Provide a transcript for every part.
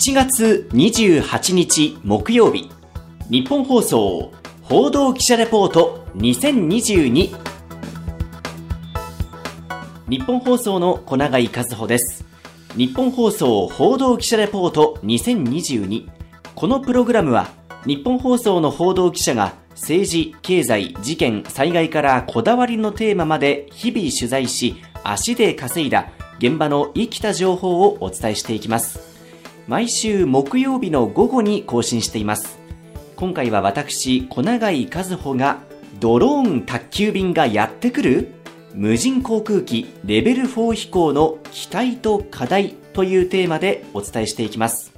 7月28日木曜日。日本放送報道記者レポート2022日本放送の小永井和穂です。日本放送報道記者レポート2022このプログラムは日本放送の報道記者が政治、経済、事件、災害からこだわりのテーマまで日々取材し足で稼いだ現場の生きた情報をお伝えしていきます。毎週木曜日の午後に更新しています。今回は私小永井和穂がドローン宅急便がやってくる無人航空機レベル4飛行の期待と課題というテーマでお伝えしていきます。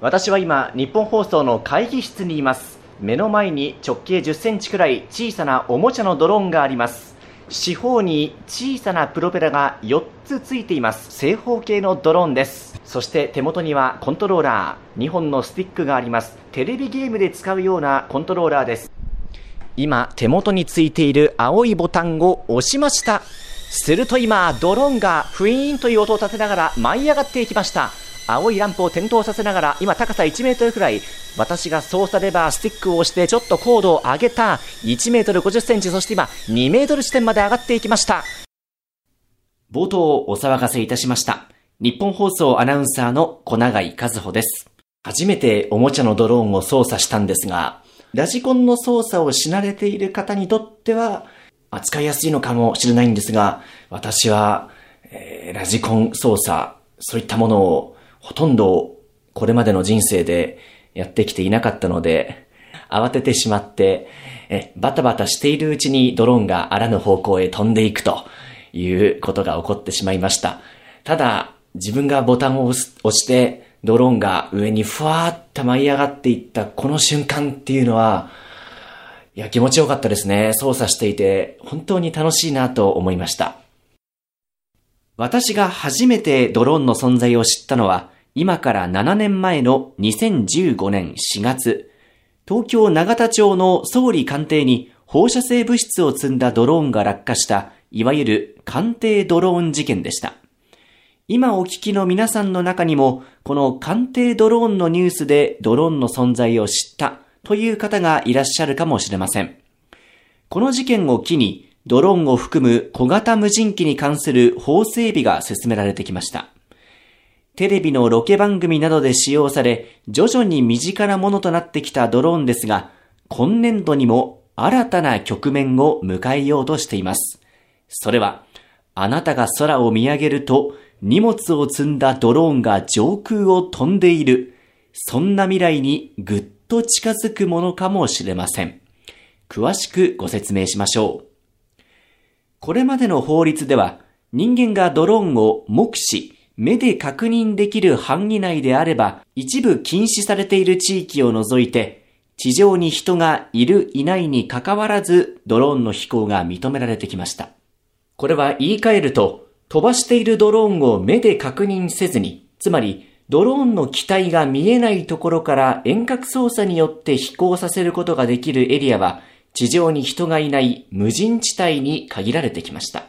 私は今日本放送の会議室にいます。目の前に直径10センチくらい小さなおもちゃのドローンがあります。四方に小さなプロペラが4つついています。正方形のドローンです。そして手元にはコントローラー。2本のスティックがあります。テレビゲームで使うようなコントローラーです。今手元についている青いボタンを押しました。すると今ドローンがフィーンという音を立てながら舞い上がっていきました。青いランプを点灯させながら今高さ1メートルくらい私が操作レバースティックを押してちょっと高度を上げた1メートル50センチそして今2メートル地点まで上がっていきました。冒頭お騒がせいたしました日本放送アナウンサーの小永井和穂です。初めておもちゃのドローンを操作したんですがラジコンの操作をし慣れている方にとっては扱いやすいのかもしれないんですが私は、えー、ラジコン操作そういったものをほとんどこれまでの人生でやってきていなかったので、慌ててしまって、バタバタしているうちにドローンがあらぬ方向へ飛んでいくということが起こってしまいました。ただ、自分がボタンを押して、ドローンが上にふわーっと舞い上がっていったこの瞬間っていうのは、いや、気持ちよかったですね。操作していて、本当に楽しいなと思いました。私が初めてドローンの存在を知ったのは、今から7年前の2015年4月、東京永田町の総理官邸に放射性物質を積んだドローンが落下した、いわゆる官邸ドローン事件でした。今お聞きの皆さんの中にも、この官邸ドローンのニュースでドローンの存在を知ったという方がいらっしゃるかもしれません。この事件を機に、ドローンを含む小型無人機に関する法整備が進められてきました。テレビのロケ番組などで使用され、徐々に身近なものとなってきたドローンですが、今年度にも新たな局面を迎えようとしています。それは、あなたが空を見上げると、荷物を積んだドローンが上空を飛んでいる。そんな未来にぐっと近づくものかもしれません。詳しくご説明しましょう。これまでの法律では、人間がドローンを目視、目で確認できる範囲内であれば、一部禁止されている地域を除いて、地上に人がいるいないに関わらず、ドローンの飛行が認められてきました。これは言い換えると、飛ばしているドローンを目で確認せずに、つまり、ドローンの機体が見えないところから遠隔操作によって飛行させることができるエリアは、地上に人がいない無人地帯に限られてきました。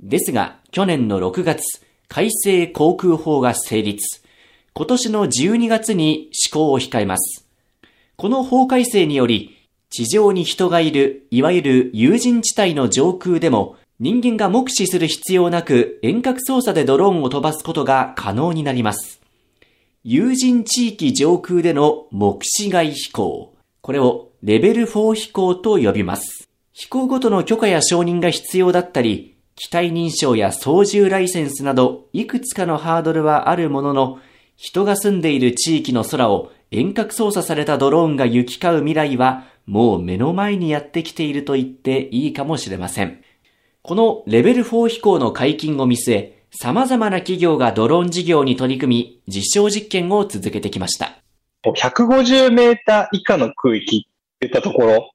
ですが、去年の6月、改正航空法が成立。今年の12月に施行を控えます。この法改正により、地上に人がいる、いわゆる有人地帯の上空でも、人間が目視する必要なく遠隔操作でドローンを飛ばすことが可能になります。有人地域上空での目視外飛行。これをレベル4飛行と呼びます。飛行ごとの許可や承認が必要だったり、機体認証や操縦ライセンスなど、いくつかのハードルはあるものの、人が住んでいる地域の空を遠隔操作されたドローンが行き交う未来は、もう目の前にやってきていると言っていいかもしれません。このレベル4飛行の解禁を見据え、様々な企業がドローン事業に取り組み、実証実験を続けてきました。150メーター以下の空域っていったところ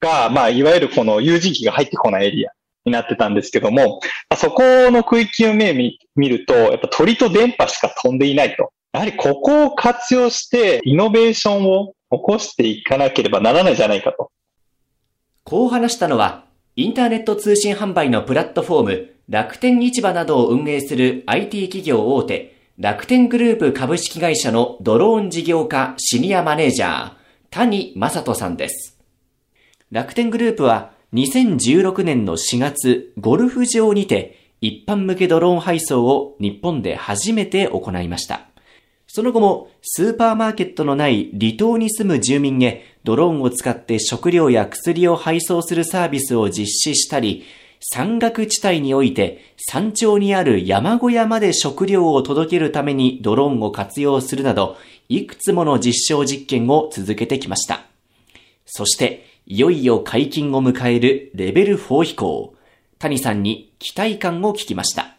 が、まあ、いわゆるこの有人機が入ってこないエリアになってたんですけども、そこの区域を目見見ると、やっぱ鳥と電波しか飛んでいないと。やはりここを活用してイノベーションを起こしていかなければならないじゃないかと。こう話したのは、インターネット通信販売のプラットフォーム、楽天市場などを運営する IT 企業大手、楽天グループ株式会社のドローン事業課シニアマネージャー、谷正人さんです。楽天グループは2016年の4月、ゴルフ場にて一般向けドローン配送を日本で初めて行いました。その後もスーパーマーケットのない離島に住む住民へドローンを使って食料や薬を配送するサービスを実施したり、山岳地帯において山頂にある山小屋まで食料を届けるためにドローンを活用するなど、いくつもの実証実験を続けてきました。そして、いよいよ解禁を迎えるレベル4飛行。谷さんに期待感を聞きました。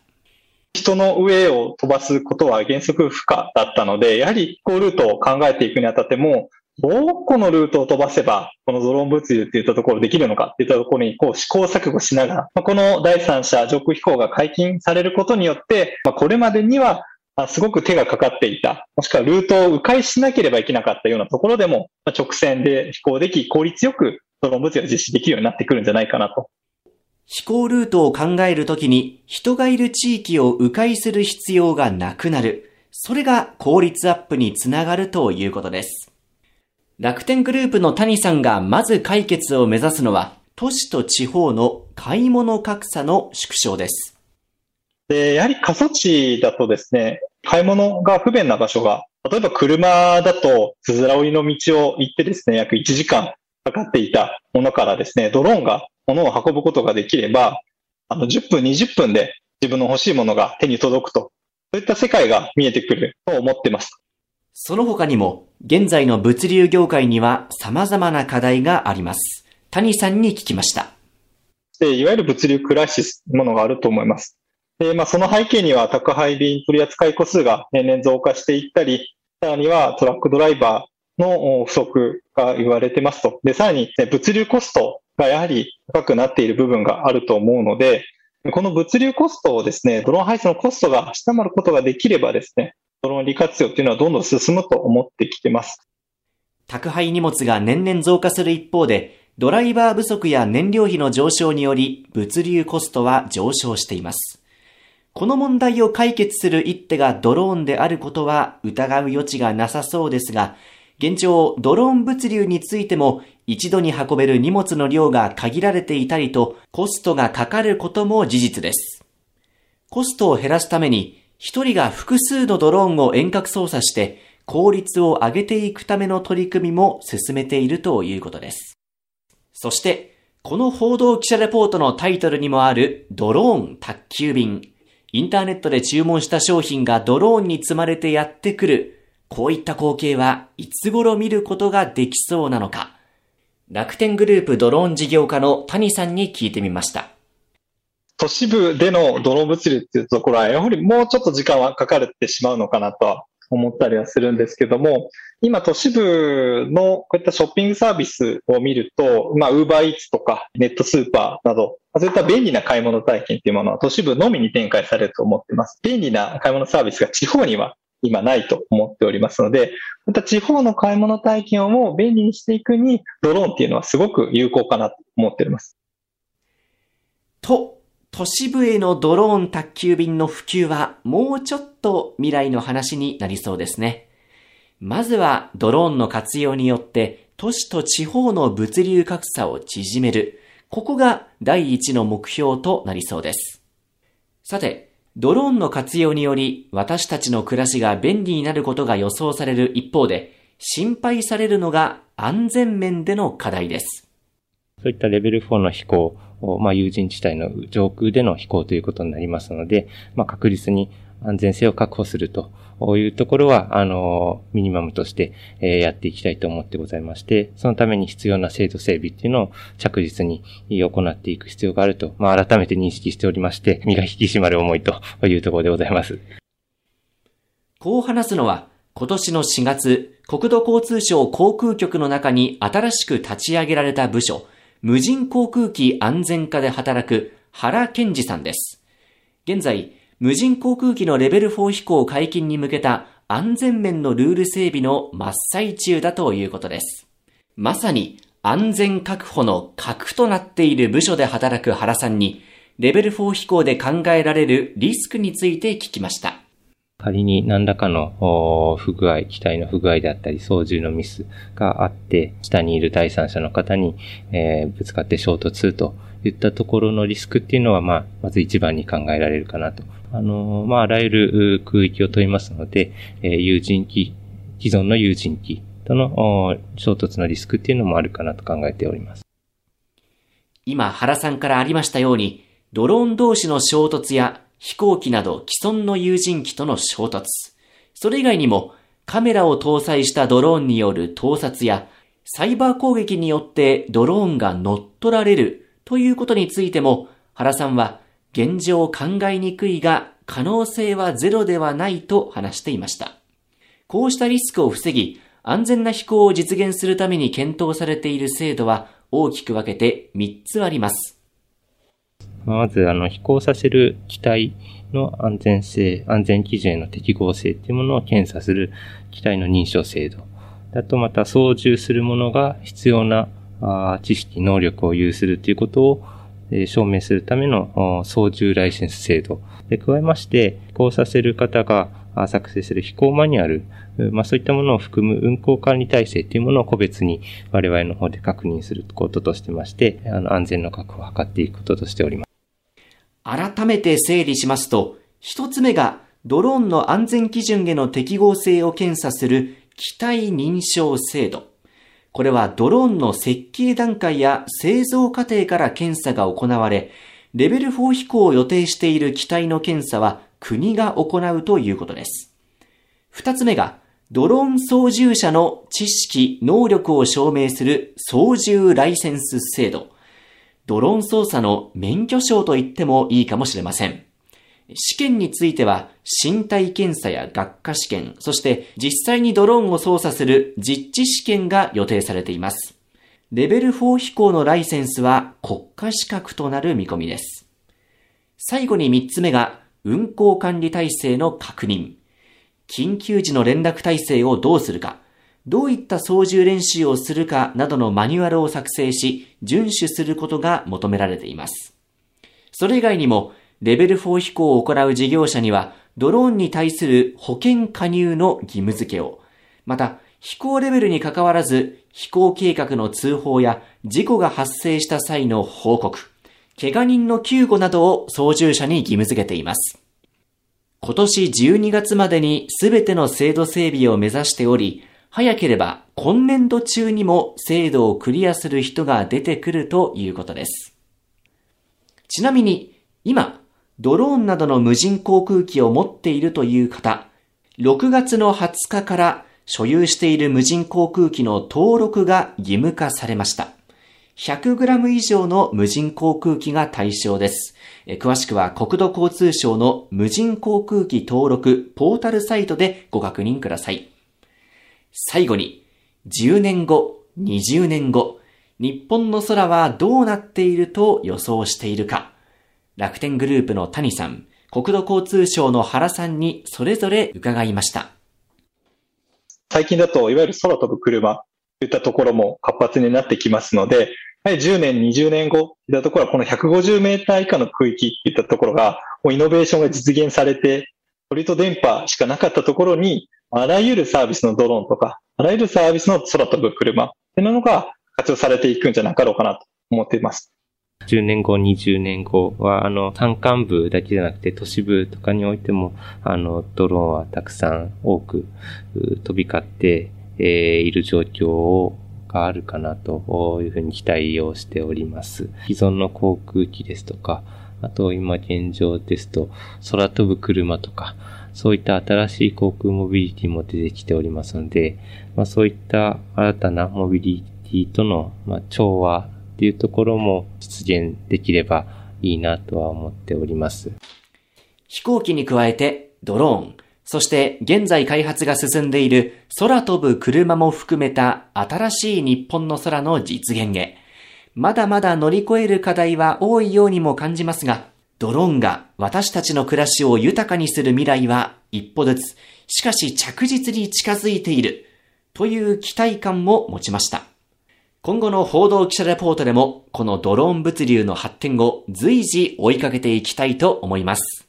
人の上を飛ばすことは原則不可だったので、やはり飛行ルートを考えていくにあたっても、どこのルートを飛ばせば、このドローン物流っていったところできるのかっていったところに、こう試行錯誤しながら、この第三者上空飛行が解禁されることによって、これまでにはすごく手がかかっていた、もしくはルートを迂回しなければいけなかったようなところでも、直線で飛行でき、効率よくドローン物流が実施できるようになってくるんじゃないかなと。飛行ルートを考えるときに人がいる地域を迂回する必要がなくなる。それが効率アップにつながるということです。楽天グループの谷さんがまず解決を目指すのは、都市と地方の買い物格差の縮小です。で、やはり過疎地だとですね、買い物が不便な場所が、例えば車だと、つづら折りの道を行ってですね、約1時間かかっていたものからですね、ドローンが物を運ぶことができれば、あの、10分、20分で自分の欲しいものが手に届くと、そういった世界が見えてくると思ってます。その他にも、現在の物流業界には様々な課題があります。谷さんに聞きました。でいわゆる物流クライシスものがあると思います。でまあ、その背景には宅配便取扱い個数が年々増加していったり、さらにはトラックドライバーの不足が言われてますと。で、さらに、ね、物流コストがやはり高くなっている部分があると思うので、この物流コストをですね、ドローン配送のコストが下回ることができればですね、ドローン利活用っていうのはどんどん進むと思ってきてます。宅配荷物が年々増加する一方で、ドライバー不足や燃料費の上昇により、物流コストは上昇しています。この問題を解決する一手がドローンであることは疑う余地がなさそうですが、現状、ドローン物流についても一度に運べる荷物の量が限られていたりとコストがかかることも事実です。コストを減らすために一人が複数のドローンを遠隔操作して効率を上げていくための取り組みも進めているということです。そして、この報道記者レポートのタイトルにもあるドローン宅急便。インターネットで注文した商品がドローンに積まれてやってくる。こういった光景はいつ頃見ることができそうなのか。楽天グループドローン事業家の谷さんに聞いてみました。都市部でのドローン物流っていうところは、やはりもうちょっと時間はかかってしまうのかなと思ったりはするんですけども、今都市部のこういったショッピングサービスを見ると、まあ、ウーバーイーツとかネットスーパーなど、そういった便利な買い物体験っていうものは都市部のみに展開されると思ってます。便利な買い物サービスが地方には今ないと思っておりますので、また地方の買い物体験をも便利にしていくに、ドローンっていうのはすごく有効かなと思っております。と都市部へのドローン宅急便の普及はもうちょっと未来の話になりそうですね。まずはドローンの活用によって都市と地方の物流格差を縮める。ここが第一の目標となりそうです。さて、ドローンの活用により私たちの暮らしが便利になることが予想される一方で、心配されるのが安全面での課題です。そういったレベル4の飛行まあ、有人地帯の上空での飛行ということになりますので、まあ、確実に安全性を確保するというところは、あの、ミニマムとして、やっていきたいと思ってございまして、そのために必要な制度整備っていうのを着実に行っていく必要があると、まあ、改めて認識しておりまして、身が引き締まる思いというところでございます。こう話すのは、今年の4月、国土交通省航空局の中に新しく立ち上げられた部署、無人航空機安全課で働く原健二さんです。現在、無人航空機のレベル4飛行解禁に向けた安全面のルール整備の真っ最中だということです。まさに安全確保の核となっている部署で働く原さんに、レベル4飛行で考えられるリスクについて聞きました。仮に何らかの不具合、機体の不具合であったり、操縦のミスがあって、下にいる第三者の方に、えー、ぶつかって衝突といったところのリスクっていうのは、まあ、まず一番に考えられるかなと。あの、まあ、あらゆる空域を問いますので、えー、有人機、既存の有人機との衝突のリスクっていうのもあるかなと考えております。今、原さんからありましたように、ドローン同士の衝突や飛行機など既存の有人機との衝突、それ以外にもカメラを搭載したドローンによる盗撮やサイバー攻撃によってドローンが乗っ取られるということについても原さんは現状考えにくいが可能性はゼロではないと話していました。こうしたリスクを防ぎ安全な飛行を実現するために検討されている制度は大きく分けて3つあります。まず、あの、飛行させる機体の安全性、安全基準への適合性っていうものを検査する機体の認証制度。あと、また操縦するものが必要な知識、能力を有するということを、証明するための操縦ライセンス制度。で、加えまして、飛行させる方が作成する飛行マニュアル、まあそういったものを含む運行管理体制というものを個別に我々の方で確認することとしてまして、あの安全の確保を図っていくこととしております。改めて整理しますと、一つ目がドローンの安全基準への適合性を検査する機体認証制度。これはドローンの設計段階や製造過程から検査が行われ、レベル4飛行を予定している機体の検査は国が行うということです。二つ目が、ドローン操縦者の知識、能力を証明する操縦ライセンス制度。ドローン操作の免許証と言ってもいいかもしれません。試験については身体検査や学科試験、そして実際にドローンを操作する実地試験が予定されています。レベル4飛行のライセンスは国家資格となる見込みです。最後に3つ目が運行管理体制の確認。緊急時の連絡体制をどうするか。どういった操縦練習をするかなどのマニュアルを作成し、遵守することが求められています。それ以外にも、レベル4飛行を行う事業者には、ドローンに対する保険加入の義務付けを、また、飛行レベルに関わらず、飛行計画の通報や事故が発生した際の報告、怪我人の救護などを操縦者に義務付けています。今年12月までに全ての制度整備を目指しており、早ければ今年度中にも制度をクリアする人が出てくるということです。ちなみに、今、ドローンなどの無人航空機を持っているという方、6月の20日から所有している無人航空機の登録が義務化されました。100g 以上の無人航空機が対象です。詳しくは国土交通省の無人航空機登録ポータルサイトでご確認ください。最後に、10年後、20年後、日本の空はどうなっていると予想しているか。楽天グループの谷さん、国土交通省の原さんにそれぞれ伺いました。最近だと、いわゆる空飛ぶ車といったところも活発になってきますので、やはり10年、20年後といったところは、この150メーター以下の区域といったところが、もうイノベーションが実現されて、鳥と電波しかなかったところに、あらゆるサービスのドローンとか、あらゆるサービスの空飛ぶ車っていうのが活用されていくんじゃなかろうかなと思っています。10年後、20年後は、あの、山間部だけじゃなくて都市部とかにおいても、あの、ドローンはたくさん多く飛び交って、えー、いる状況をがあるかなというふうに期待をしております。既存の航空機ですとか、あと今現状ですと、空飛ぶ車とか、そういった新しい航空モビリティも出てきておりますので、まあ、そういった新たなモビリティとの、ま、調和っていうところも実現できればいいなとは思っております。飛行機に加えてドローン、そして現在開発が進んでいる空飛ぶ車も含めた新しい日本の空の実現へ。まだまだ乗り越える課題は多いようにも感じますが、ドローンが私たちの暮らしを豊かにする未来は一歩ずつ、しかし着実に近づいているという期待感も持ちました。今後の報道記者レポートでもこのドローン物流の発展を随時追いかけていきたいと思います。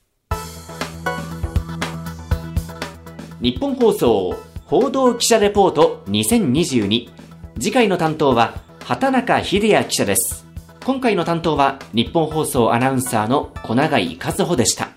日本放送報道記者レポート2022次回の担当は畑中秀也記者です。今回の担当は日本放送アナウンサーの小永井和穂でした。